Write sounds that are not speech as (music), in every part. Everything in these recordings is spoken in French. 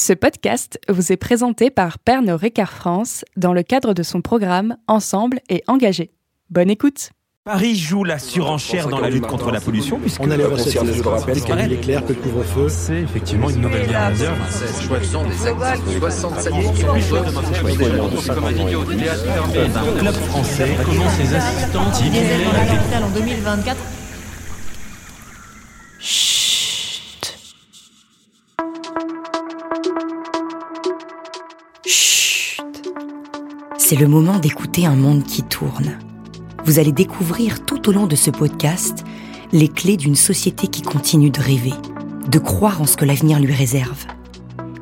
Ce podcast vous est présenté par Pernod Ricard France dans le cadre de son programme Ensemble et engagé. Bonne écoute. Paris joue la surenchère dans la lutte contre la pollution puisque On a les recettes, je le rappelle, qu'il est clair que le couvre-feu. c'est effectivement une nouvelle guerre mondiale. Un club français comment ses assistants capitale en 2024. C'est le moment d'écouter un monde qui tourne. Vous allez découvrir tout au long de ce podcast les clés d'une société qui continue de rêver, de croire en ce que l'avenir lui réserve.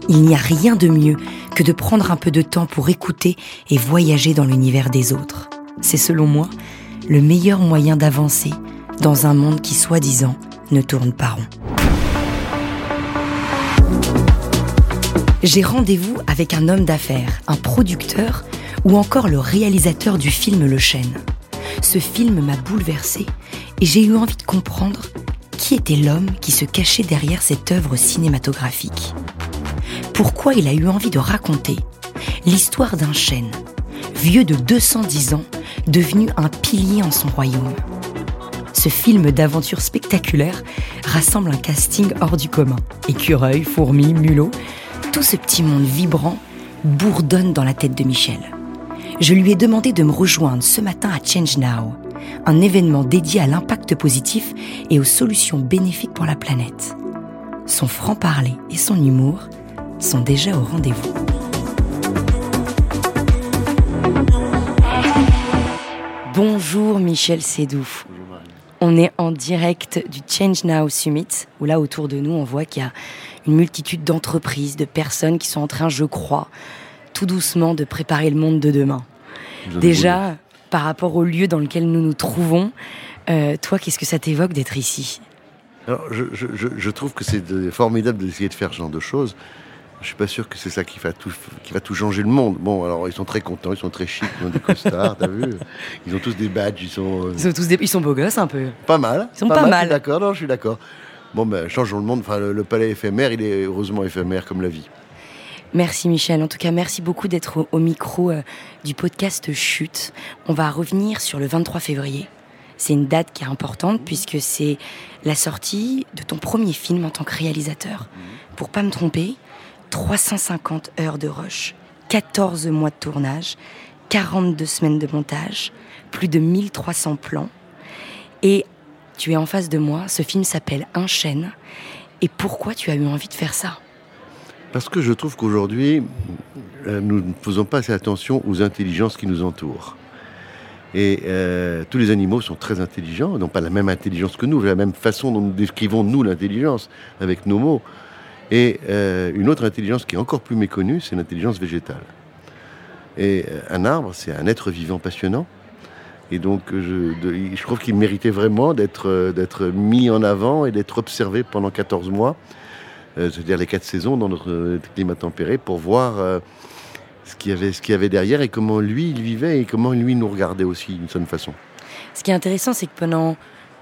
Il n'y a rien de mieux que de prendre un peu de temps pour écouter et voyager dans l'univers des autres. C'est selon moi le meilleur moyen d'avancer dans un monde qui, soi-disant, ne tourne pas rond. J'ai rendez-vous avec un homme d'affaires, un producteur ou encore le réalisateur du film Le Chêne. Ce film m'a bouleversé et j'ai eu envie de comprendre qui était l'homme qui se cachait derrière cette œuvre cinématographique. Pourquoi il a eu envie de raconter l'histoire d'un chêne, vieux de 210 ans, devenu un pilier en son royaume. Ce film d'aventure spectaculaire rassemble un casting hors du commun. Écureuils, fourmis, mulots, tout ce petit monde vibrant bourdonne dans la tête de Michel. Je lui ai demandé de me rejoindre ce matin à Change Now, un événement dédié à l'impact positif et aux solutions bénéfiques pour la planète. Son franc-parler et son humour sont déjà au rendez-vous. Bonjour Michel Sédou. On est en direct du Change Now Summit, où là autour de nous on voit qu'il y a une multitude d'entreprises, de personnes qui sont en train, je crois, tout doucement de préparer le monde de demain. Déjà, par rapport au lieu dans lequel nous nous trouvons, euh, toi, qu'est-ce que ça t'évoque d'être ici? Alors, je, je- je- je trouve que c'est formidable d'essayer de faire ce genre de choses. Je suis pas sûr que c'est ça qui va tout, qui va tout changer le monde. Bon, alors ils sont très contents, ils sont très chics, ils ont des costards, t'as vu? Ils ont tous des badges, ils sont euh, Ils sont tous des- ils sont beaux gosses un peu. pas mal. Ils sont pas mal. d'accord, non, je suis d'accord. Bon, ben, changeons le monde. Enfin, le, le palais éphémère, il est heureusement éphémère comme la vie. Merci Michel. En tout cas, merci beaucoup d'être au, au micro euh, du podcast Chute. On va revenir sur le 23 février. C'est une date qui est importante puisque c'est la sortie de ton premier film en tant que réalisateur. Pour pas me tromper, 350 heures de rush, 14 mois de tournage, 42 semaines de montage, plus de 1300 plans. Et tu es en face de moi, ce film s'appelle Un chêne. Et pourquoi tu as eu envie de faire ça? Parce que je trouve qu'aujourd'hui, euh, nous ne faisons pas assez attention aux intelligences qui nous entourent. Et euh, tous les animaux sont très intelligents, n'ont pas la même intelligence que nous, la même façon dont nous décrivons, nous, l'intelligence, avec nos mots. Et euh, une autre intelligence qui est encore plus méconnue, c'est l'intelligence végétale. Et un arbre, c'est un être vivant passionnant. Et donc, je, trouve qu'il méritait vraiment d'être mis en avant et d'être observé pendant 14 mois c'est-à-dire les quatre saisons dans notre euh, climat tempéré, pour voir euh, ce qu'il y avait, ce qu'il y avait derrière et comment lui il vivait et comment lui nous regardait aussi d'une certaine façon. Ce qui est intéressant, c'est que pendant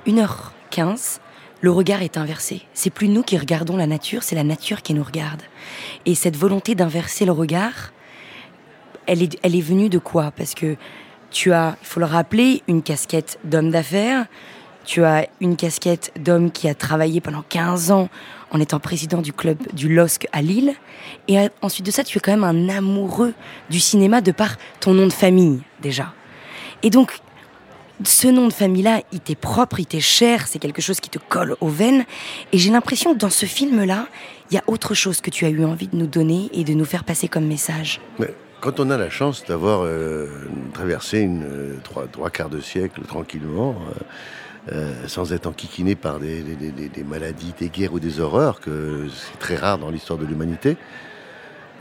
1h15, le regard est inversé. C'est plus nous qui regardons la nature, c'est la nature qui nous regarde. Et cette volonté d'inverser le regard, elle est, elle est venue de quoi? Parce que tu as, il faut le rappeler, une casquette d'homme d'affaires, tu as une casquette d'homme qui a travaillé pendant 15 ans en étant président du club du LOSC à Lille. Et ensuite de ça, tu es quand même un amoureux du cinéma de par ton nom de famille, déjà. Et donc, ce nom de famille-là, il t'est propre, il t'est cher, c'est quelque chose qui te colle aux veines. Et j'ai l'impression que dans ce film-là, il y a autre chose que tu as eu envie de nous donner et de nous faire passer comme message. Quand on a la chance d'avoir euh, traversé euh, trois, trois quarts de siècle tranquillement, euh, euh, sans être enquiquiné par des, maladies, des guerres ou des horreurs, que c'est très rare dans l'histoire de l'humanité,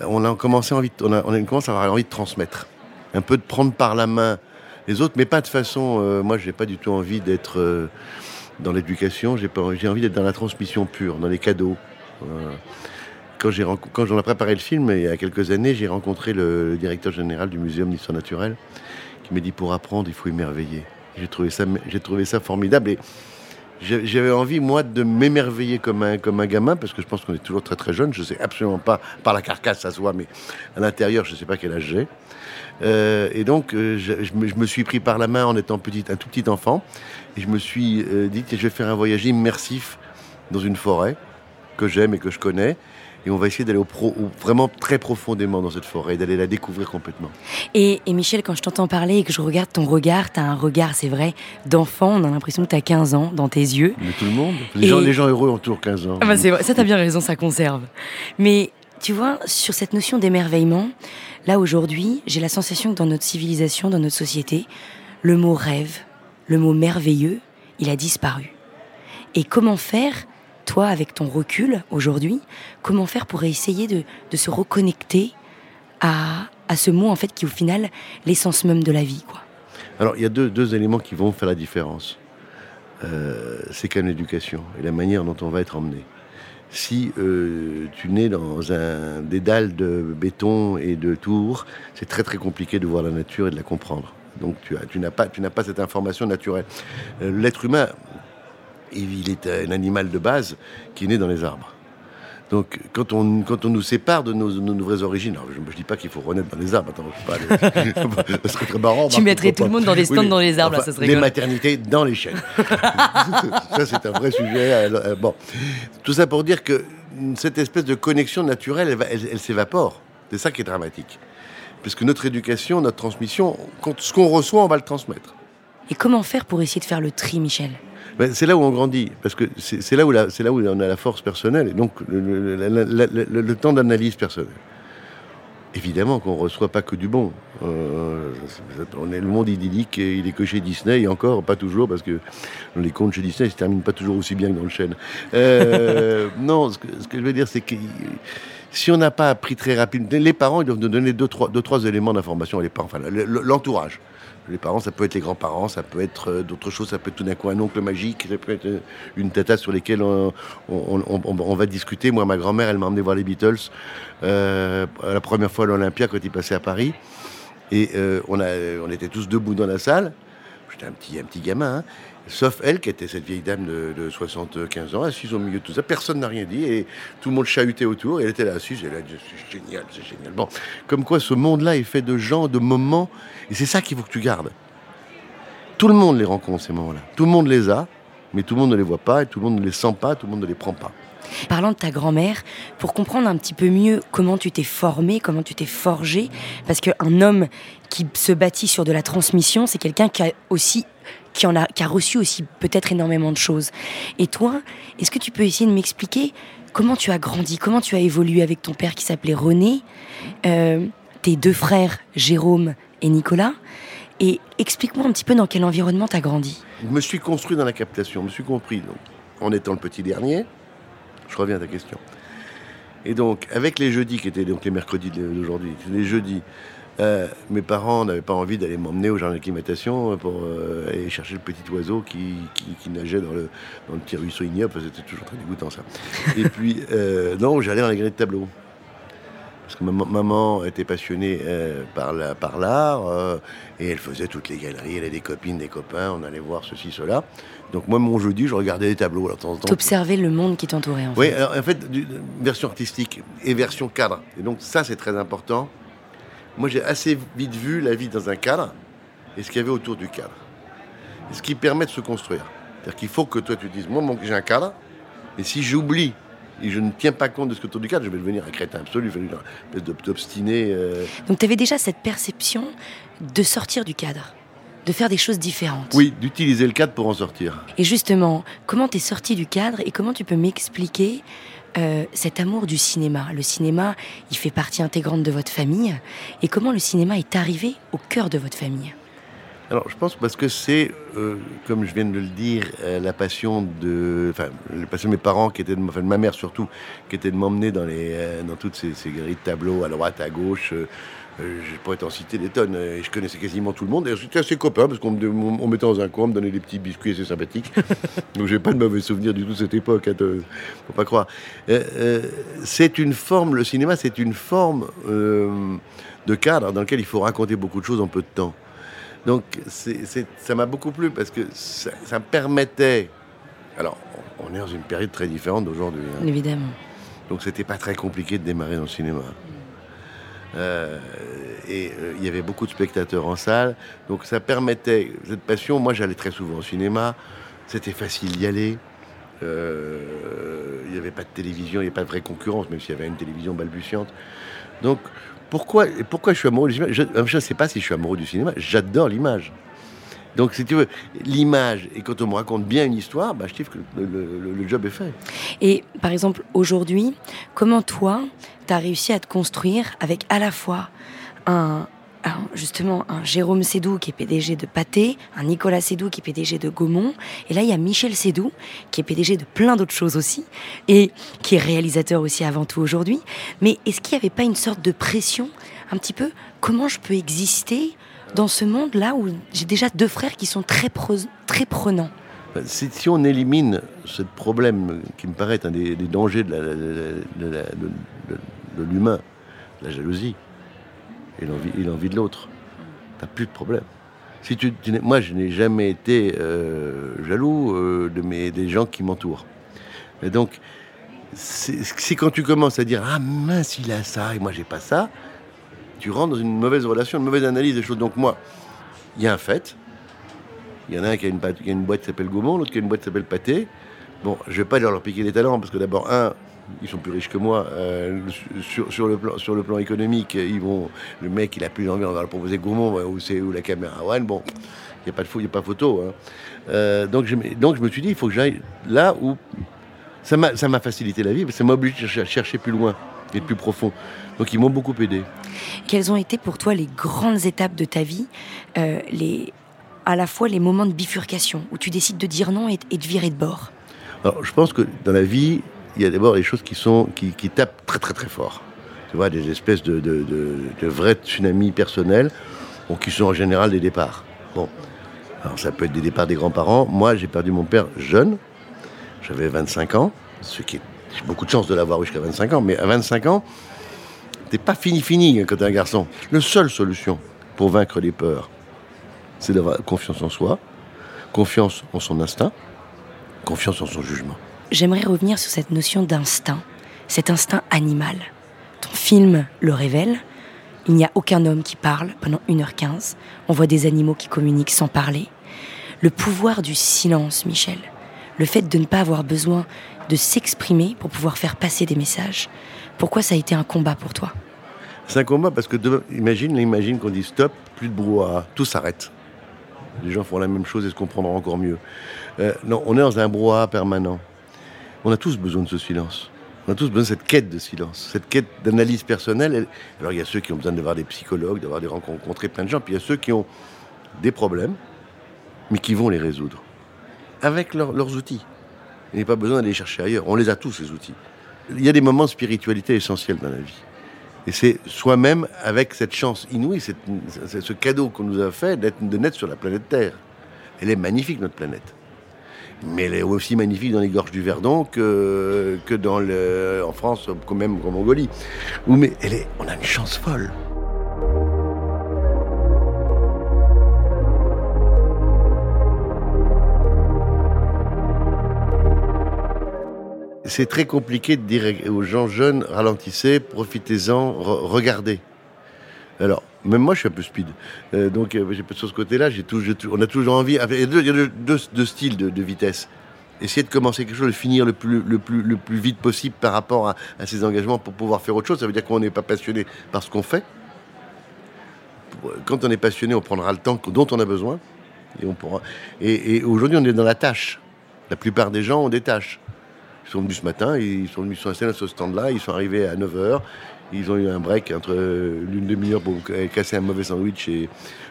on a commencé envie, on a, commencé à avoir envie de transmettre, un peu de prendre par la main les autres, mais pas de façon. euh, moi, j'ai pas du tout envie d'être euh, dans l'éducation. J'ai envie- d'être dans la transmission pure, dans les cadeaux. Euh, quand j'ai renco- quand on a préparé le film il y a quelques années, j'ai rencontré le, le directeur général du Muséum d'histoire naturelle qui m'a dit pour apprendre, il faut émerveiller. J'ai trouvé ça, j'ai trouvé ça formidable et J'avais envie, moi, de m'émerveiller comme un, comme un gamin, parce que je pense qu'on est toujours très très jeune. Je sais absolument pas, par la carcasse, ça se voit, mais à l'intérieur, je sais pas quel âge j'ai. Euh, et donc, euh, je, me, suis pris par la main en étant petit, un tout petit enfant, et je me suis euh, dit je vais faire un voyage immersif dans une forêt que j'aime et que je connais. Et on va essayer d'aller au pro- au- vraiment très profondément dans cette forêt, d'aller la découvrir complètement. Et, et Michel, quand je t'entends parler et que je regarde ton regard, t'as un regard, c'est vrai, d'enfant. On a l'impression que t'as 15 ans dans tes yeux. Mais tout le monde. Les, Et- gens, les gens heureux ont toujours 15 ans. Ah bah c'est vrai, ça t'as bien raison, ça conserve. Mais tu vois, sur cette notion d'émerveillement, là aujourd'hui, j'ai la sensation que dans notre civilisation, dans notre société, le mot rêve, le mot merveilleux, il a disparu. Et comment faire, toi, avec ton recul aujourd'hui, comment faire pour essayer de, se reconnecter à, à ce mot, en fait, qui est au final l'essence même de la vie, quoi. Alors, il y a deux, deux éléments qui vont faire la différence. Euh, c'est qu'à l'éducation et la manière dont on va être emmené. Si euh, tu nais dans un dédale de béton et de tours, c'est très très compliqué de voir la nature et de la comprendre. Donc tu n'as pas, tu n'as pas cette information naturelle. Euh, L'être humain, il est un animal de base qui est né dans les arbres. Donc, quand on, quand on nous sépare de nos, de nos vraies origines, alors je ne dis pas qu'il faut renaître dans les arbres, attends, je sais pas, aller- (laughs) ce serait très marrant. Tu mettrais tout le monde dans des stands Oui, dans les arbres, là, ça serait rigolo. maternités dans les chênes. (laughs) ça, c'est un vrai sujet. euh, euh, bon, tout ça pour dire que cette espèce de connexion naturelle, elle, elle- elle s'évapore. C'est ça qui est dramatique. Parce que notre éducation, notre transmission, quand- ce qu'on reçoit, on va le transmettre. Et comment faire pour essayer de faire le tri, Michel? C'est là où on grandit, parce que c'est là, où la- c'est là où on a la force personnelle, et donc le, temps d'analyse personnelle. Évidemment qu'on ne reçoit pas que du bon. Euh, on est le monde idyllique, et il est que chez Disney, et encore pas toujours, parce que les contes chez Disney ne se terminent pas toujours aussi bien que dans le chêne. Euh, (laughs) non, ce que, ce que je veux dire, c'est que si on n'a pas appris très rapidement, les parents ils doivent nous donner deux, trois, deux, trois éléments d'information, les parents, l'entourage. Les parents, ça peut être les grands-parents, ça peut être euh, d'autres choses, ça peut être tout d'un coup un oncle magique, ça peut être euh, une tata sur on- on- on va discuter. Moi, ma grand-mère, elle m'a emmené voir les Beatles euh, la première fois à l'Olympia quand ils passaient à Paris. Et euh, on, a, on était tous debout dans la salle. J'étais un petit, un petit gamin, hein. Sauf elle qui était cette vieille dame de, de 75 ans, assise au milieu de tout ça. Personne n'a rien dit et tout le monde chahutait autour. Et elle était là assise. Elle a dit C'est génial, c'est génial. Bon, comme quoi ce monde-là est fait de gens, de moments. Et c'est ça qu'il faut que tu gardes. Tout le monde les rencontre, ces moments-là. Tout le monde les a, mais tout le monde ne les voit pas, et tout le monde ne les sent pas, tout le monde ne les prend pas. Parlant de ta grand-mère, pour comprendre un petit peu mieux comment tu t'es formé, comment tu t'es forgé, parce qu'un homme qui se bâtit sur de la transmission, c'est quelqu'un qui a aussi qui en a, reçu aussi peut-être énormément de choses. Et toi, est-ce que tu peux essayer de m'expliquer comment tu as grandi, comment tu as évolué avec ton père qui s'appelait René, euh, tes deux frères Jérôme et Nicolas, et explique-moi un petit peu dans quel environnement tu as grandi. Je me suis construit dans la captation, je me suis compris donc, en étant le petit dernier. Je reviens à ta question. Et donc, avec les jeudis, qui étaient donc les mercredis d'aujourd'hui, les jeudis, euh, mes parents n'avaient pas envie d'aller m'emmener au jardin d'acclimatation pour euh, aller chercher le petit oiseau qui, qui, qui nageait dans le, dans le petit ruisseau ignoble. C'était toujours très dégoûtant, ça. (laughs) Et puis, euh, non, j'allais dans les galeries de tableaux. Parce que maman, maman était passionnée par la- par l'art et elle faisait toutes les galeries. Elle avait des copines, des copains. On allait voir ceci, cela. Donc moi, mon jeudi, je regardais les tableaux. Alors, de temps en temps, T'observais le monde qui t'entourait en oui, fait. alors, en fait, du- version artistique et version cadre. Et donc ça, c'est très important. Moi, j'ai assez vite vu la vie dans un cadre et ce qu'il y avait autour du cadre. Et ce qui permet de se construire. C'est-à-dire qu'il faut que toi, tu te dises, moi, j'ai un cadre, et si j'oublie et je ne tiens pas compte de ce que autour du cadre, je vais devenir un crétin absolu, je vais devenir une espèce d'ob- d'obstiné. euh. Donc tu avais déjà cette perception de sortir du cadre, de faire des choses différentes. Oui, d'utiliser le cadre pour en sortir. Et justement, comment t'es sorti du cadre et comment tu peux m'expliquer euh, cet amour du cinéma Le cinéma, il fait partie intégrante de votre famille. Et comment le cinéma est arrivé au cœur de votre famille? Alors, je pense parce que c'est, euh, comme je viens de le dire, euh, la passion de, enfin, la passion de mes parents, qui était, de, enfin, de ma mère surtout, qui était de m'emmener dans les, dans toutes ces, ces galeries de tableaux, à droite, à gauche. Euh, je pourrais t'en citer des tonnes. euh, Et je connaissais quasiment tout le monde. Et j'étais assez copain parce qu'on me, on, mettait dans un coin, on me donnait des petits biscuits assez sympathiques. (laughs) Donc j'ai pas de mauvais souvenirs du tout de cette époque. Hein, faut pas croire. Euh, euh, c'est une forme, le cinéma, c'est une forme de cadre dans lequel il faut raconter beaucoup de choses en peu de temps. Donc ça m'a beaucoup plu parce que ça, ça me permettait Alors, on est dans une période très différente d'aujourd'hui. hein. Évidemment. Donc c'était pas très compliqué de démarrer dans le cinéma. Euh, et euh, il y avait beaucoup de spectateurs en salle, donc ça permettait cette passion. Moi, j'allais très souvent au cinéma, c'était facile d'y aller. Euh, il n'y avait pas de télévision, il n'y avait pas de vraie concurrence, même s'il y avait une télévision balbutiante. Donc pourquoi, pourquoi je suis amoureux du cinéma? Je ne sais pas si je suis amoureux du cinéma, j'adore l'image. Donc si tu veux, l'image, et quand on me raconte bien une histoire, bah, je trouve que le job est fait. Et par exemple, aujourd'hui, comment toi, tu as réussi à te construire avec à la fois un, justement un Jérôme Sédou qui est PDG de Pathé, un Nicolas Sédou qui est PDG de Gaumont, et là il y a Michel Sédou qui est PDG de plein d'autres choses aussi, et qui est réalisateur aussi avant tout aujourd'hui. Mais est-ce qu'il n'y avait pas une sorte de pression, un petit peu, comment je peux exister dans ce monde-là où j'ai déjà deux frères qui sont très, très prenants? Si, si on élimine ce problème qui me paraît un des, dangers de la- de la- de- de l'humain, la jalousie et l'envie, de l'autre, t'as plus de problème. Si tu, moi, je n'ai jamais été euh, jaloux euh, de mes, des gens qui m'entourent. Et donc, c'est quand tu commences à dire ah mince il a ça et moi j'ai pas ça, tu rentres dans une mauvaise relation, une mauvaise analyse des choses. Donc moi, il y a un fait, il y en a un qui a une, qui boîte qui s'appelle Gaumont, l'autre qui a une boîte qui s'appelle Pâté. Bon, je vais pas leur, leur piquer des talents parce que d'abord, un, ils sont plus riches que moi. euh, sur, sur le plan, sur le plan économique, ils vont, le mec, il a plus envie, on va leur proposer Gaumont ou, c'est, ou la caméra One. Bon, il n'y a pas de fou, il n'y a pas photo. hein. Euh, donc, je, me- donc je me suis dit, il faut que j'aille là où ça m'a, ça m'a facilité la vie, parce que ça m'a obligé de chercher, chercher plus loin et plus profond. Donc ils m'ont beaucoup aidé. Quelles ont été pour toi les grandes étapes de ta vie, euh, les, à la fois les moments de bifurcation où tu décides de dire non et, et de virer de bord? Alors, je pense que dans la vie, il y a d'abord des choses qui, sont, qui, tapent très très très fort. Tu vois, des espèces de, de, de- vrais tsunamis personnels, bon, qui sont en général des départs. Bon, alors ça peut être des départs des grands-parents. Moi, j'ai perdu mon père jeune, j'avais 25 ans, ce qui est j'ai beaucoup de chance de l'avoir jusqu'à 25 ans, mais à 25 ans, t'es pas fini fini hein, quand t'es un garçon. La seule solution pour vaincre les peurs, c'est d'avoir confiance en soi, confiance en son instinct, confiance en son jugement. J'aimerais revenir sur cette notion d'instinct, cet instinct animal. Ton film le révèle. Il n'y a aucun homme qui parle pendant 1h15. On voit des animaux qui communiquent sans parler. Le pouvoir du silence, Michel. Le fait de ne pas avoir besoin de s'exprimer pour pouvoir faire passer des messages. Pourquoi ça a été un combat pour toi? C'est un combat parce que imagine, imagine qu'on dit stop, plus de brouhaha, tout s'arrête. Les gens font la même chose et se comprendront encore mieux. Euh, non, on est dans un brouhaha permanent. On a tous besoin de ce silence. On a tous besoin de cette quête de silence, cette quête d'analyse personnelle. Elle- Alors il y a ceux qui ont besoin d'avoir des psychologues, d'avoir des rencontrer plein de gens, puis il y a ceux qui ont des problèmes, mais qui vont les résoudre avec leurs- outils. Il n'y a pas besoin d'aller chercher ailleurs. On les a tous ces outils. Il y a des moments de spiritualité essentiels dans la vie. Et c'est soi-même avec cette chance inouïe, ce cadeau qu'on nous a fait de naître sur la planète Terre. Elle est magnifique, notre planète. Mais elle est aussi magnifique dans les gorges du Verdon que, que dans le, en France, quand même en Mongolie. Mais elle est, on a une chance folle. C'est très compliqué de dire aux gens jeunes, ralentissez, profitez-en, re- regardez. Alors, même moi, je suis un peu speed. Euh, donc, euh, sur ce côté-là, on a toujours envie. Il y a deux, styles de, vitesse. Essayer de commencer quelque chose, de finir le plus, vite possible par rapport à, à ses engagements pour pouvoir faire autre chose. Ça veut dire qu'on n'est pas passionné par ce qu'on fait. Pour- Quand on est passionné, on prendra le temps dont on a besoin. Et, aujourd'hui, on est dans la tâche. La plupart des gens ont des tâches. Ils sont venus ce matin, ils sont venus sur installés à ce stand-là, ils sont arrivés à 9h, ils ont eu un break entre euh, l'une demi-heure pour casser un mauvais sandwich et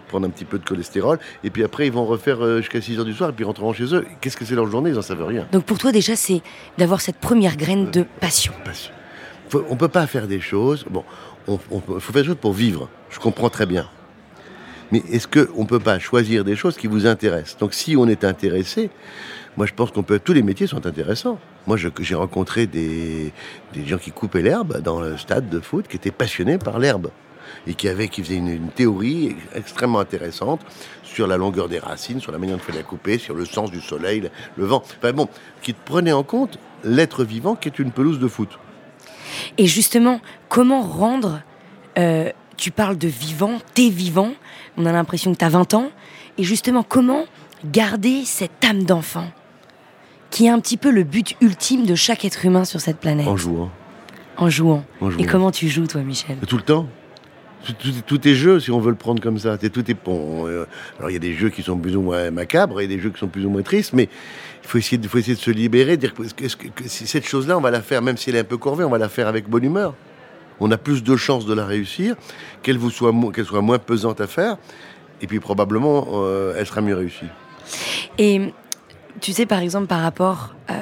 prendre un petit peu de cholestérol, et puis après ils vont refaire euh, jusqu'à 6h du soir, et puis rentreront chez eux. Qu'est-ce que c'est leur journée? Ils n'en savent rien. Donc pour toi déjà, c'est d'avoir cette première graine de passion. Passion. Faut- on peut pas faire des choses. Bon, on, on peut- faut faire des choses pour vivre. Je comprends très bien. Mais est-ce qu'on peut pas choisir des choses qui vous intéressent? Donc, si on est intéressé, moi, je pense qu'on peut. Tous les métiers sont intéressants. Moi, j'ai rencontré des, des gens qui coupaient l'herbe dans le stade de foot, qui étaient passionnés par l'herbe. et qui, avait, qui faisait une, théorie extrêmement intéressante sur la longueur des racines, sur la manière de faire la couper, sur le sens du soleil, le, le vent. Enfin bon, qui prenait en compte l'être vivant qui est une pelouse de foot. Et justement, comment rendre... euh, tu parles de vivant, t'es vivant, on a l'impression que t'as 20 ans, et justement, comment garder cette âme d'enfant qui est un petit peu le but ultime de chaque être humain sur cette planète En jouant. En jouant. En jouant. Et comment tu joues, toi, Michel Tout le temps. Tout, tout- tout est jeu, si on veut le prendre comme ça. C'est- Tout est bon. euh, Alors il y a des jeux qui sont plus ou moins macabres et des jeux qui sont plus ou moins tristes, mais il faut essayer, de- faut essayer de se libérer, de dire que, que- que- que si cette chose-là, on va la faire, même si elle est un peu corvée, on va la faire avec bonne humeur. On a plus de chances de la réussir, qu'elle soit, soit moins pesante à faire, et puis probablement euh, elle sera mieux réussie. Et tu sais, par exemple, par rapport euh,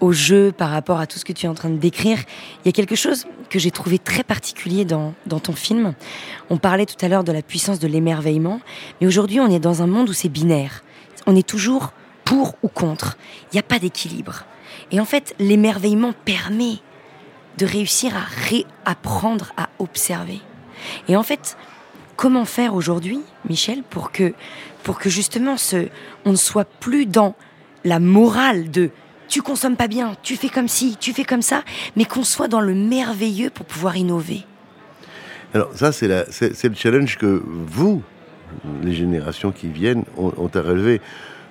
au jeu, par rapport à tout ce que tu es en train de décrire, il y a quelque chose que j'ai trouvé très particulier dans, dans ton film. On parlait tout à l'heure de la puissance de l'émerveillement, mais aujourd'hui, on est dans un monde où c'est binaire. On est toujours pour ou contre. Il n'y a pas d'équilibre. Et en fait, l'émerveillement permet de réussir à réapprendre à observer. Et en fait, comment faire aujourd'hui, Michel, pour que, pour que justement ce, on ne soit plus dans la morale de tu consommes pas bien, tu fais comme ci, tu fais comme ça, mais qu'on soit dans le merveilleux pour pouvoir innover. Alors ça, c'est le challenge que vous, les générations qui viennent, ont, à relever.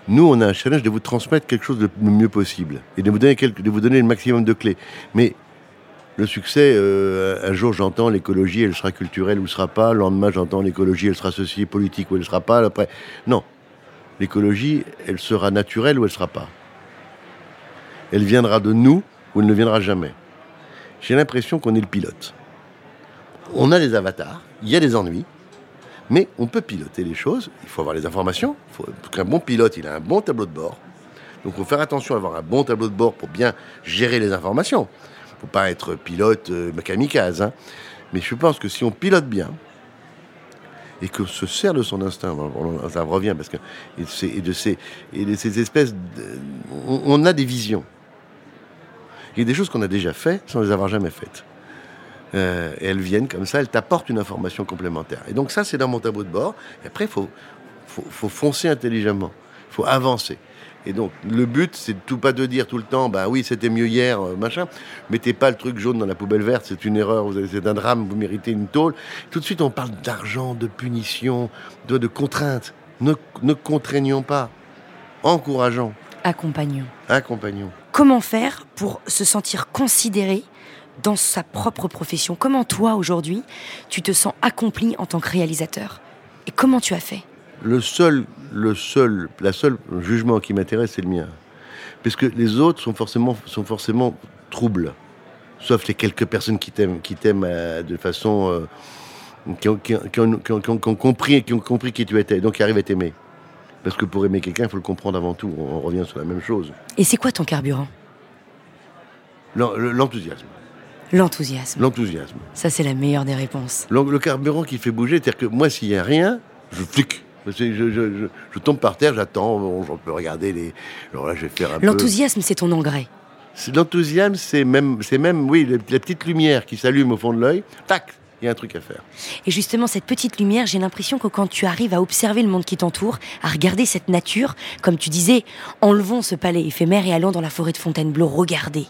Nous, on a un challenge de vous transmettre quelque chose de le mieux possible et de vous donner, de vous donner le maximum de clés. Mais le succès, euh, un jour j'entends l'écologie, elle sera culturelle ou sera pas. Le lendemain, j'entends l'écologie, elle sera ceci, politique ou elle sera pas. Après, non. L'écologie, elle sera naturelle ou elle sera pas. Elle viendra de nous ou elle ne viendra jamais. J'ai l'impression qu'on est le pilote on a des avatars, il y a des ennuis, mais on peut piloter les choses. Il faut avoir les informations. Il qu'un bon pilote, il a un bon tableau de bord. Donc, il faut faire attention à avoir un bon tableau de bord pour bien gérer les informations. Faut pas être pilote euh, kamikaze. hein. Mais je pense que si on pilote bien et qu'on se sert de son instinct, ça revient parce que de ces, espèces, de- on, a des visions. Il y a des choses qu'on a déjà faites sans les avoir jamais faites. Euh, elles viennent comme ça, elles t'apportent une information complémentaire. Et donc ça, c'est dans mon tableau de bord. Et après, il faut, faut foncer intelligemment. Il faut avancer. Et donc, le but, c'est de tout pas de dire tout le temps, bah oui, c'était mieux hier, euh, machin. Mettez pas le truc jaune dans la poubelle verte, c'est une erreur, c'est un drame, vous méritez une tôle. Tout de suite, on parle d'argent, de punition, de, de contraintes. Ne, ne contraignons pas. Encourageons, Accompagnons. accompagnons. Comment faire pour se sentir considéré dans sa propre profession? Comment toi, aujourd'hui, tu te sens accompli en tant que réalisateur? Et comment tu as fait? Le seul, le seul, la seule jugement qui m'intéresse, c'est le mien. Parce que les autres sont forcément, sont forcément troubles. Sauf les quelques personnes qui t'aiment, qui t'aiment euh, de façon, euh, qui, ont, qui ont- qui ont- qui ont- qui ont- qui ont compris, qui ont compris qui tu étais, donc qui arrivent à t'aimer. Parce que pour aimer quelqu'un, il faut le comprendre avant tout. On revient sur la même chose. Et c'est quoi ton carburant? L'en- le- L'enthousiasme. L'enthousiasme. L'enthousiasme. Ça, c'est la meilleure des réponses. Le, le carburant qui fait bouger, c'est-à-dire que moi, s'il n'y a rien, je flic. Je, je, je- je- je tombe par terre, j'attends, bon, je peux regarder les. Alors là, je vais faire un peu. L'enthousiasme, c'est ton engrais. C'est- L'enthousiasme, c'est même, c'est même, oui, la, la petite lumière qui s'allume au fond de l'œil. Tac, il y a un truc à faire. Et justement, cette petite lumière, j'ai l'impression que quand tu arrives à observer le monde qui t'entoure, à regarder cette nature, comme tu disais, enlevons ce palais éphémère et allons dans la forêt de Fontainebleau, regarder.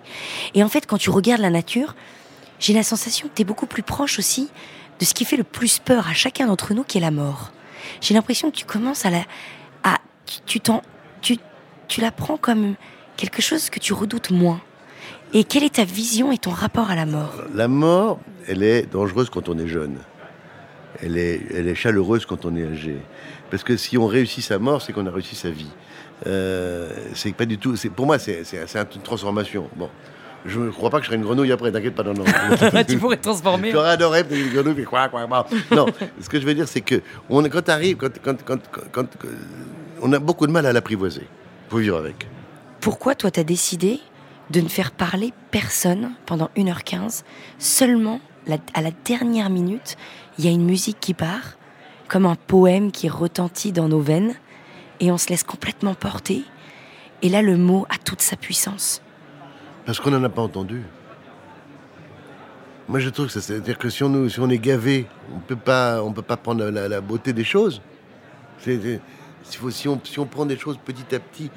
Et en fait, quand tu regardes la nature, j'ai la sensation que tu es beaucoup plus proche aussi de ce qui fait le plus peur à chacun d'entre nous, qui est la mort. J'ai l'impression que tu commences à la... À, tu, tu, tu, tu la prends comme quelque chose que tu redoutes moins. Et quelle est ta vision et ton rapport à la mort? La mort, elle est dangereuse quand on est jeune. Elle est, elle est chaleureuse quand on est âgé. Parce que si on réussit sa mort, c'est qu'on a réussi sa vie. Euh, c'est pas du tout. Pour moi, c'est une transformation. Bon, je ne crois pas que je serai une grenouille après. T'inquiète pas, non, non. (laughs) Tu pourrais te transformer. J'aurais adoré une grenouille, puis quoi, quoi, quoi. Non, ce que je veux dire, c'est que on, quand t'arrives, quand, quand, quand, quand, quand- quand- on a beaucoup de mal à l'apprivoiser. Faut vivre avec. Pourquoi toi t'as décidé de ne faire parler personne pendant 1h15 Seulement, la- à la dernière minute, il y a une musique qui part, comme un poème qui retentit dans nos veines, et on se laisse complètement porter. Et là, le mot a toute sa puissance. Parce qu'on n'en a pas entendu. Moi, je trouve que ça, c'est-à-dire que si on, est gavé, on peut pas, on peut pas prendre la, beauté des choses. Si, on, prend des choses petit à petit,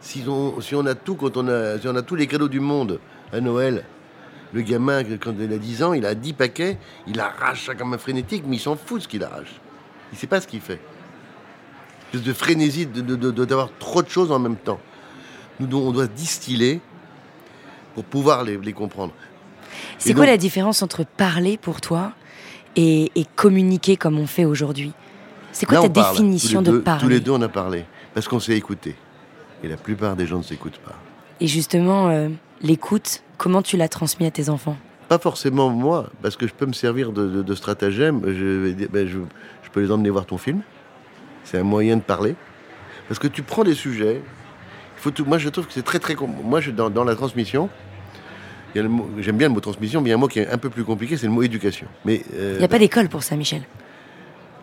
si on, a tout, quand on a, si on a tous les cadeaux du monde à Noël, le gamin, quand il a 10 ans, il a 10 paquets, il arrache ça comme un frénétique, mais il s'en fout de ce qu'il arrache. Il sait pas ce qu'il fait. Une de frénésie de- d'avoir trop de choses en même temps. Nous, on doit distiller pour pouvoir les, les comprendre. C'est quoi donc- la différence entre parler pour toi et, et communiquer comme on fait aujourd'hui? C'est quoi ta définition de parler Tous les deux, on a parlé. Parce qu'on s'est écouté. Et la plupart des gens ne s'écoutent pas. Et justement, euh, l'écoute, comment tu l'as transmis à tes enfants? Pas forcément moi, parce que je peux me servir de, de- de stratagème. Je, ben, je, je peux les emmener voir ton film. C'est un moyen de parler. Parce que tu prends des sujets. Faut tout, moi, je trouve que c'est très, très. Moi, je, dans, dans la transmission, j'aime bien le mot transmission, mais il y a un mot qui est un peu plus compliqué, c'est le mot éducation. Mais euh, Il n'y a pas d'école pour ça, Michel.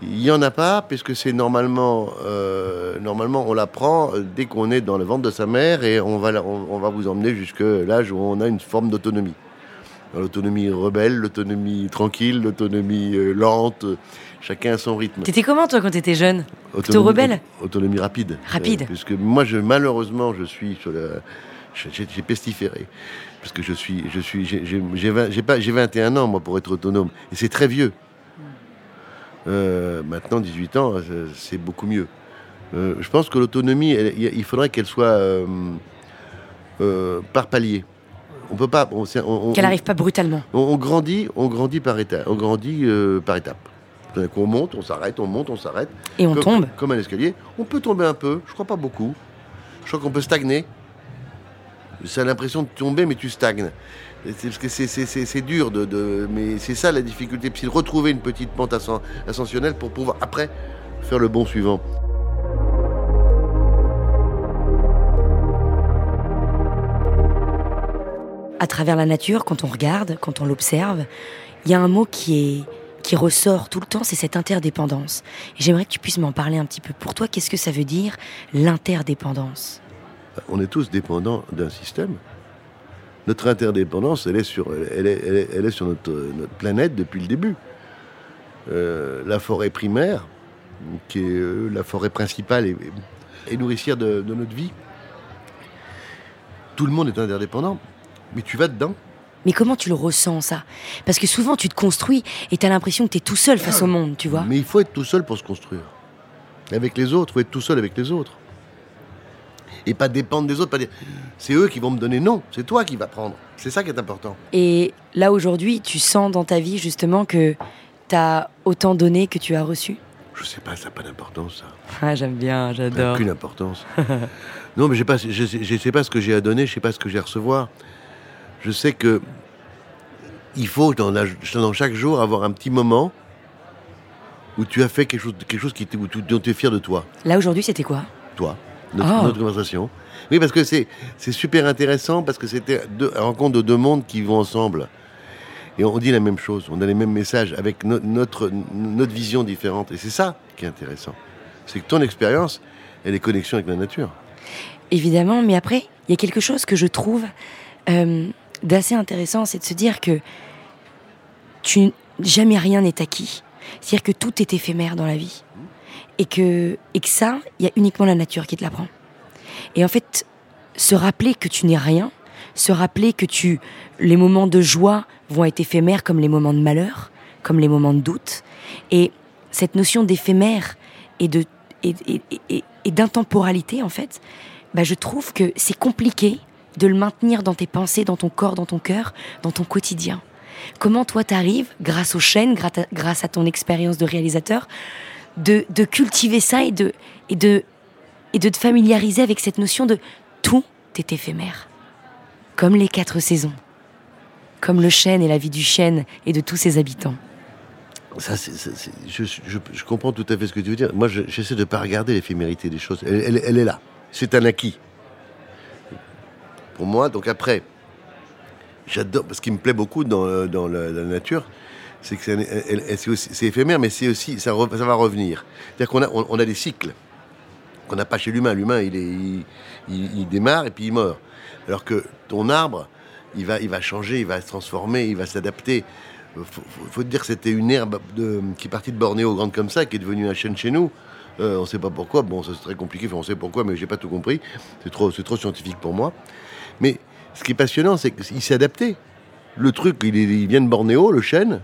Il n'y en a pas, puisque c'est normalement, euh, normalement, on l'apprend dès qu'on est dans le ventre de sa mère et on va, on, on va vous emmener jusque l'âge où on a une forme d'autonomie. L'autonomie rebelle, l'autonomie tranquille, l'autonomie euh, lente, chacun à son rythme. T'étais comment, toi, quand t'étais jeune? Autonomie- rebelle? Autonomie rapide. Rapide. Puisque moi, je, malheureusement, je suis sur j'ai pestiféré. Parce que je suis. Je suis j'ai- j'ai j'ai vingt- j'ai pas- j'ai 21 ans, moi, pour être autonome. Et c'est très vieux. Euh, maintenant, 18 ans, euh, c'est beaucoup mieux. Euh, je pense que l'autonomie, il faudrait qu'elle soit euh, par palier. On peut pas. Qu'elle arrive pas brutalement. on, on grandit, on grandit par étapes. On grandit par On monte, on s'arrête, on monte, on s'arrête. Et on Comme- tombe. Comme un escalier. On peut tomber un peu, je crois pas beaucoup. Je crois qu'on peut stagner. Ça a l'impression de tomber, mais tu stagnes. C'est- Parce que c'est- dur, mais c'est ça la difficulté, c'est de retrouver une petite pente ascen- ascensionnelle pour pouvoir après faire le bon suivant. À travers la nature, quand on regarde, quand on l'observe, il y a un mot qui ressort tout le temps, c'est cette interdépendance. J'aimerais que tu puisses m'en parler un petit peu. Pour toi, qu'est-ce que ça veut dire l'interdépendance? On est tous dépendants d'un système. Notre interdépendance, elle est sur, elle est, elle est- elle est sur notre, notre planète depuis le début. Euh, la forêt primaire, qui est euh, la forêt principale et, et nourricière de, de notre vie, tout le monde est interdépendant. Mais tu vas dedans. Mais comment tu le ressens ça? Parce que souvent tu te construis et t'as l'impression que t'es tout seul face au monde, tu vois. Mais il faut être tout seul pour se construire. Avec les autres, il faut être tout seul avec les autres. Et pas dépendre des autres, pas dire c'est eux qui vont me donner. Non, c'est toi qui vas prendre. C'est ça qui est important. Et là aujourd'hui, tu sens dans ta vie justement que t'as autant donné que tu as reçu? Je sais pas, ça n'a pas d'importance, ça. (laughs) Ah, j'aime bien, Ça n'a j'adore. aucune importance. (laughs) non, mais j'ai pas, je, sais- je sais pas ce que j'ai à donner, je sais pas ce que j'ai à recevoir. Je sais que il faut dans, la- dans chaque jour avoir un petit moment où tu as fait quelque chose, quelque chose qui où tu, dont tu es fier de toi, Là aujourd'hui, c'était quoi? Toi, notre, Oh. notre conversation. Oui, parce que c'est super intéressant parce que c'était la rencontre de deux mondes qui vont ensemble. Et on dit la même chose, on a les mêmes messages avec no- notre, notre vision différente. Et c'est ça qui est intéressant. C'est que ton expérience, elle est connexion avec la nature. Évidemment, mais après, il y a quelque chose que je trouve euh, d'assez intéressant, c'est de se dire que tu, jamais rien n'est acquis. C'est-à-dire que tout est éphémère dans la vie. Et que, et que ça, il y a uniquement la nature qui te l'apprend. Et en fait, se rappeler que tu n'es rien, se rappeler que tu, les moments de joie vont être éphémères comme les moments de malheur, comme les moments de doute. Et cette notion d'éphémère et de et, et- et- d'intemporalité, en fait, bah, je trouve que c'est compliqué de le maintenir dans tes pensées, dans ton corps, dans ton cœur, dans ton quotidien. Comment toi t'arrives, grâce aux chaînes, grâce à ton expérience de réalisateur, de, de cultiver ça et de, et, de, et de te familiariser avec cette notion de tout est éphémère. Comme les quatre saisons. Comme le chêne et la vie du chêne et de tous ses habitants. Ça, je, comprends tout à fait ce que tu veux dire. Moi, je- j'essaie de ne pas regarder l'éphémérité des choses. Elle, elle- est là. C'est un acquis. Pour moi, donc après, j'adore. Ce qui me plaît beaucoup dans, dans la nature, c'est que c'est éphémère, mais c'est aussi, ça, va revenir. C'est-à-dire qu'on a, on, a des cycles qu'on n'a pas chez l'humain. L'humain, il, il, démarre et puis il meurt. Alors que ton arbre, il va, il va changer, il va se transformer, il va s'adapter. Faut, faut, te dire que c'était une herbe qui est partie de Bornéo, grande comme ça, qui est devenue un chêne chez nous. Euh, on ne sait pas pourquoi. Bon, c'est très compliqué. Enfin, on sait pourquoi, mais j'ai pas tout compris. C'est trop, c'est trop scientifique pour moi. Mais ce qui est passionnant, c'est qu'il s'est adapté. Le truc, il vient de Bornéo, le chêne.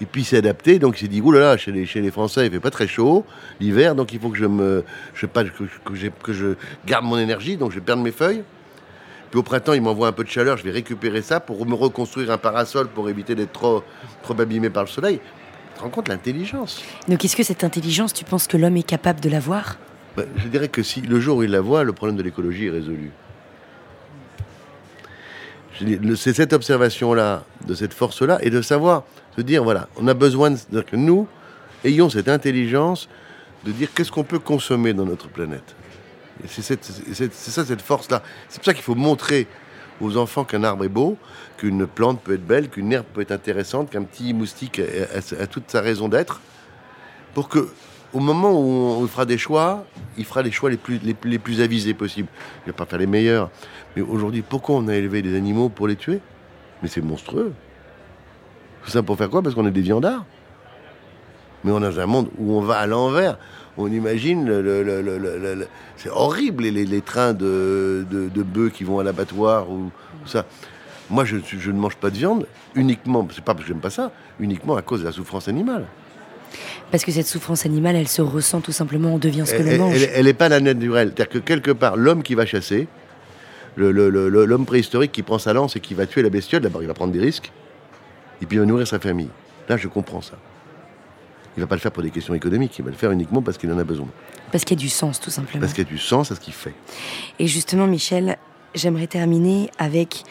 Et puis il s'est adapté, donc il s'est dit, oulala, chez les, chez les Français, il fait pas très chaud l'hiver, donc il faut que je me, je sais pas, que, que je garde mon énergie, donc je vais perdre mes feuilles. Puis au printemps, il m'envoie un peu de chaleur, je vais récupérer ça pour me reconstruire un parasol pour éviter d'être trop, trop abîmé par le soleil. Tu te rends compte l'intelligence Donc est-ce que cette intelligence, tu penses que l'homme est capable de l'avoir Ben, Je dirais que si le jour où il la voit, le problème de l'écologie est résolu. C'est cette observation-là, de cette force-là, et de savoir, se dire, voilà, on a besoin de, que nous ayons cette intelligence de dire qu'est-ce qu'on peut consommer dans notre planète. C'est ça, cette force-là. C'est pour ça qu'il faut montrer aux enfants qu'un arbre est beau, qu'une plante peut être belle, qu'une herbe peut être intéressante, qu'un petit moustique a, toute sa raison d'être, pour que au moment où on fera des choix, il fera les choix les plus, les, les plus avisés possibles. Il ne va pas faire les meilleurs. Mais aujourd'hui, pourquoi on a élevé des animaux pour les tuer? Mais c'est monstrueux. Tout ça pour faire quoi? Parce qu'on est des viandards. Mais on est dans un monde où on va à l'envers. On imagine, le, le- le- c'est horrible les, trains de, de, de bœufs qui vont à l'abattoir ou ça. Moi, je, ne mange pas de viande uniquement, c'est pas parce que j'aime pas ça, uniquement à cause de la souffrance animale. Parce que cette souffrance animale, elle se ressent tout simplement, on devient ce que l'on mange. Elle, elle est pas la naturelle. C'est-à-dire que quelque part, l'homme qui va chasser, l'homme préhistorique qui prend sa lance et qui va tuer la bestiole, d'abord il va prendre des risques, et puis il va nourrir sa famille. Là, je comprends ça. Il va pas le faire pour des questions économiques, il va le faire uniquement parce qu'il en a besoin. Parce qu'il y a du sens, tout simplement. Parce qu'il y a du sens à ce qu'il fait. Et justement, Michel, j'aimerais terminer avec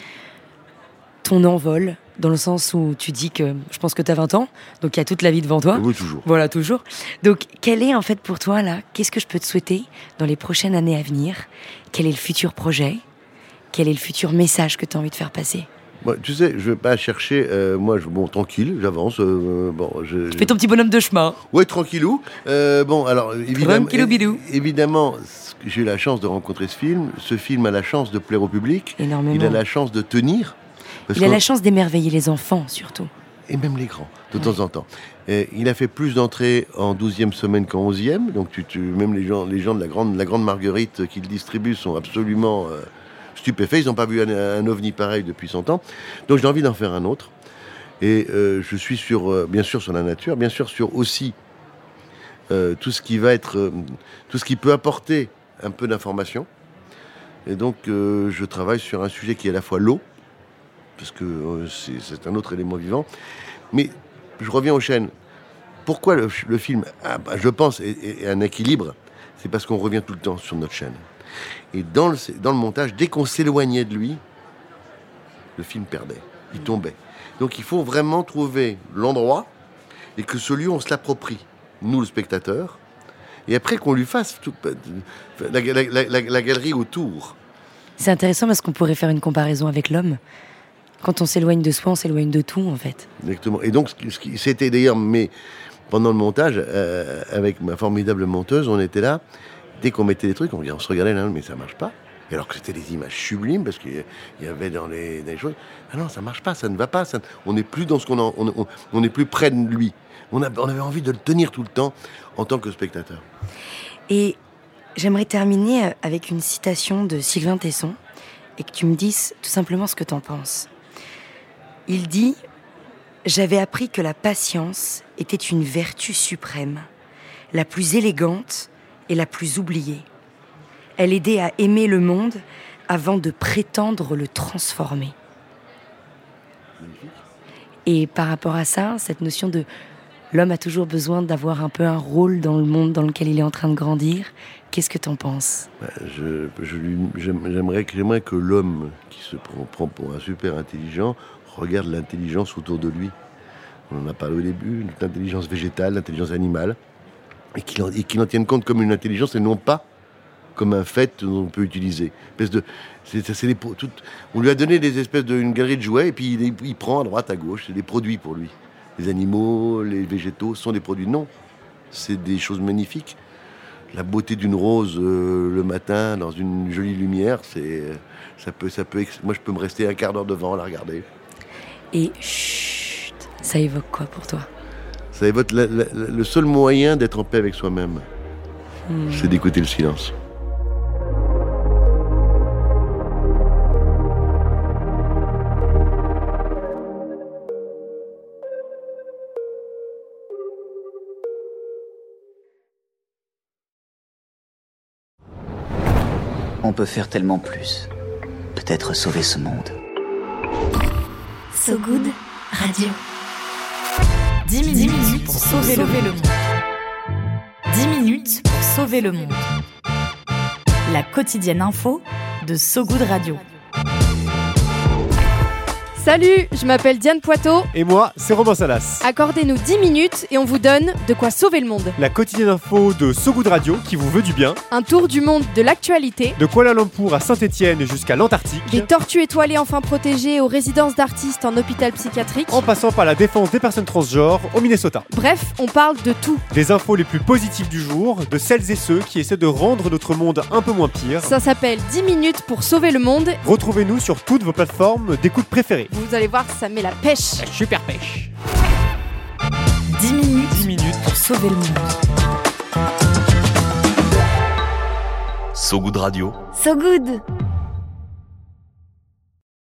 ton envol, dans le sens où tu dis que je pense que tu as 20 ans, donc il y a toute la vie devant toi. Oui, toujours. Voilà, toujours. Donc, quel est en fait pour toi, là, qu'est-ce que je peux te souhaiter dans les prochaines années à venir? Quel est le futur projet? Quel est le futur message que tu as envie de faire passer? Moi, tu sais, je vais pas chercher. euh, moi, je, bon, tranquille, j'avance. euh, bon, je, Fais ton petit bonhomme de chemin. Ouais, tranquillou. Euh, bon, alors évidemment, Tranquillou bidou. évidemment, ce que j'ai eu la chance de rencontrer ce film. Ce film a la chance de plaire au public. Énormément. Il a la chance de tenir. Parce Il a qu'on- la chance d'émerveiller les enfants, surtout. et même les grands, de temps en temps. Il a fait plus d'entrées en 12e semaine qu'en 11e. Donc, tu, tu- même les gens, les gens de la grande, la grande Marguerite qui le distribuent sont absolument euh, stupéfaits. Ils n'ont pas vu un, ovni pareil depuis 100 ans. Donc, j'ai envie d'en faire un autre. Et euh, je suis sur, euh, bien sûr, sur la nature, bien sûr, sur aussi euh, tout ce qui va être, tout ce qui peut apporter un peu d'information. Et donc, je travaille sur un sujet qui est à la fois l'eau, parce que c'est un autre élément vivant. Mais je reviens aux chaînes. Pourquoi le, film, a, bah, je pense, est un équilibre C'est parce qu'on revient tout le temps sur notre chaîne. Et dans le, dans le montage, dès qu'on s'éloignait de lui, le film perdait, il tombait. Donc il faut vraiment trouver l'endroit et que ce lieu, on se l'approprie, nous le spectateur, et après qu'on lui fasse tout- la, la- la- la- la galerie autour. C'est intéressant parce qu'on pourrait faire une comparaison avec l'homme. Quand on s'éloigne de soi, on s'éloigne de tout, en fait. Exactement. Et donc, c'était d'ailleurs, mais pendant le montage, euh, avec ma formidable monteuse, on était là. Dès qu'on mettait des trucs, on, se regardait là, mais ça marche pas. Et alors que c'était des images sublimes, parce qu'il y- avait dans les, choses. Ah non, ça marche pas, ça ne va pas. on n'est plus dans ce qu'on on, n'est plus près de lui. On, a- on avait envie de le tenir tout le temps en tant que spectateur. Et j'aimerais terminer avec une citation de Sylvain Tesson et que tu me dises tout simplement ce que t'en penses. Il dit J'avais appris que la patience était une vertu suprême, la plus élégante la plus oubliée. Elle aidait à aimer le monde avant de prétendre le transformer. Et par rapport à ça, cette notion de l'homme a toujours besoin d'avoir un peu un rôle dans le monde dans lequel il est en train de grandir. Qu'est-ce que penses? Je, je lui- j'aime- j'aimerais, que- l'homme qui se prend pour un super intelligent regarde l'intelligence autour de lui. On en a parlé au début, l'intelligence végétale, l'intelligence animale, et qu'il en, qu'il en tienne compte comme une intelligence et non pas comme un fait qu'on peut utiliser. De, c'est des on lui a donné des espèces de, une galerie de jouets et puis il, prend à droite, à gauche, c'est des produits pour lui. Les animaux, les végétaux sont des produits. Non, c'est des choses magnifiques. la beauté d'une rose euh, le matin dans une jolie lumière, c'est ça peut, ça peut, moi je peux me rester un quart d'heure devant la regarder. Et chut, ça évoque quoi pour toi? Ça évoque la- la- la- le seul moyen d'être en paix avec soi-même, Hmm. c'est d'écouter le silence. On peut faire tellement plus. Peut-être sauver ce monde. So Good Radio. 10 minutes, pour sauver, le monde. 10 minutes pour sauver le monde. La quotidienne info de So Good Radio. Salut, je m'appelle Diane Poitot. Et moi, c'est Romain Salas. Accordez-nous 10 minutes et on vous donne de quoi sauver le monde. La quotidienne info de So Good Radio qui vous veut du bien. Un tour du monde de l'actualité. De Kuala Lumpur à Saint-Etienne jusqu'à l'Antarctique. Des tortues étoilées enfin protégées aux résidences d'artistes en hôpital psychiatrique. En passant par la défense des personnes transgenres au Minnesota. Bref, on parle de tout. Des infos les plus positives du jour, de celles et ceux qui essaient de rendre notre monde un peu moins pire. Ça s'appelle 10 minutes pour sauver le monde. Retrouvez-nous sur toutes vos plateformes d'écoute préférées. Vous allez voir, ça met la pêche. Super pêche 10 minutes, 10 minutes pour sauver le monde. So Good Radio. So Good